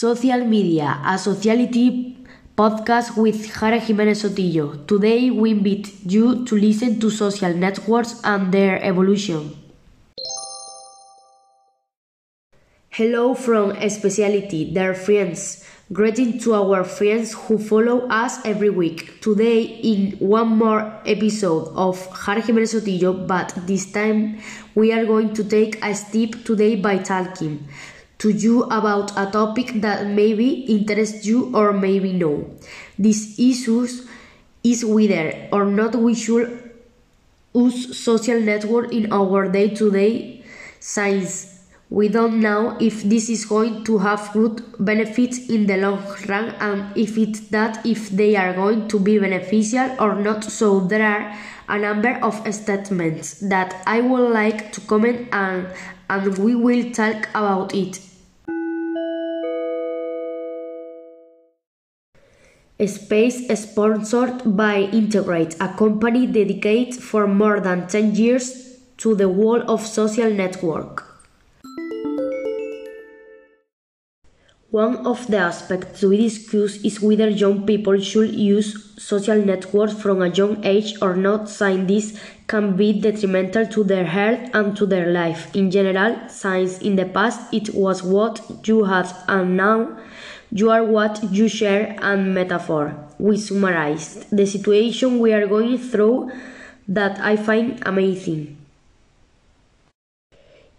Social Media, a sociality podcast with Jara Jimenez Sotillo. Today we invite you to listen to social networks and their evolution. Hello from Sociality, dear friends. Greeting to our friends who follow us every week. Today, in one more episode of Jara Jimenez Sotillo, but this time we are going to take a step today by talking to you about a topic that maybe interests you or maybe no. This issue is whether or not we should use social network in our day-to-day science. We don't know if this is going to have good benefits in the long run and if it's that if they are going to be beneficial or not. So there are a number of statements that I would like to comment on and we will talk about it. Space sponsored by Integrate, a company dedicated for more than 10 years to the world of social network. One of the aspects we discuss is whether young people should use social networks from a young age or not, since this can be detrimental to their health and to their life. In general, since in the past it was what you had and now you are what you share and metaphor. We summarized the situation we are going through that I find amazing.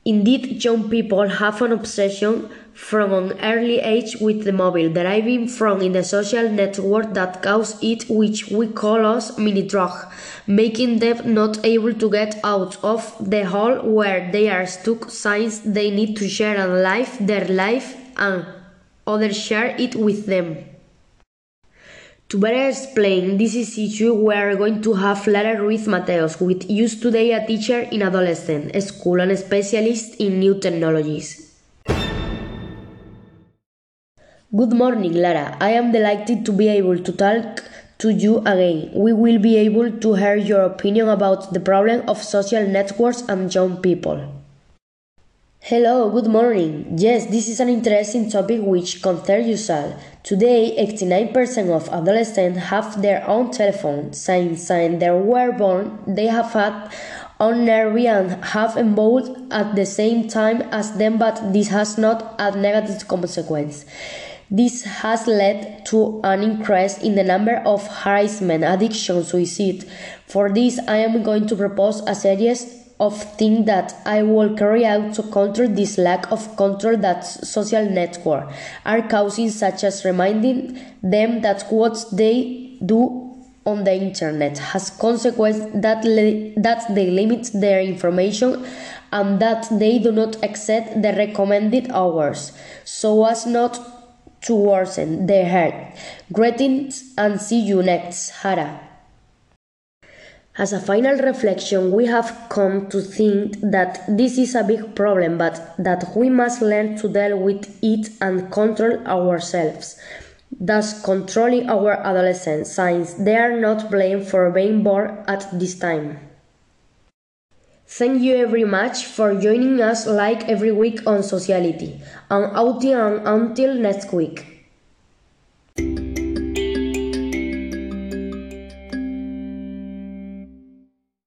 Indeed, young people have an obsession from an early age with the mobile, deriving from in the social network that cause it, which we call us mini drug, making them not able to get out of the hole where they are stuck since they need to share and live their life and others share it with them. To better explain this issue, we are going to have Lara Ruiz Mateos, who is today a teacher in adolescent school and a specialist in new technologies. Good morning, Lara. I am delighted to be able to talk to you again. We will be able to hear your opinion about the problem of social networks and young people. Hello, good morning. Yes, this is an interesting topic which concerns you all. Today, 89% of adolescents have their own telephone. Since, since they were born, they have had on nervy and have evolved at the same time as them, but this has not had negative consequence. This has led to an increase in the number of harassment, addiction, suicide. For this, I am going to propose a series of things that I will carry out to counter this lack of control that social networks are causing, such as reminding them that what they do on the internet has consequences that, that they limit their information and that they do not exceed the recommended hours, so as not to worsen their health. Greetings and see you next, Jara. As a final reflection, we have come to think that this is a big problem, but that we must learn to deal with it and control ourselves, thus controlling our adolescents, since they are not blamed for being born at this time. Thank you very much for joining us like every week on Sociality, and until next week.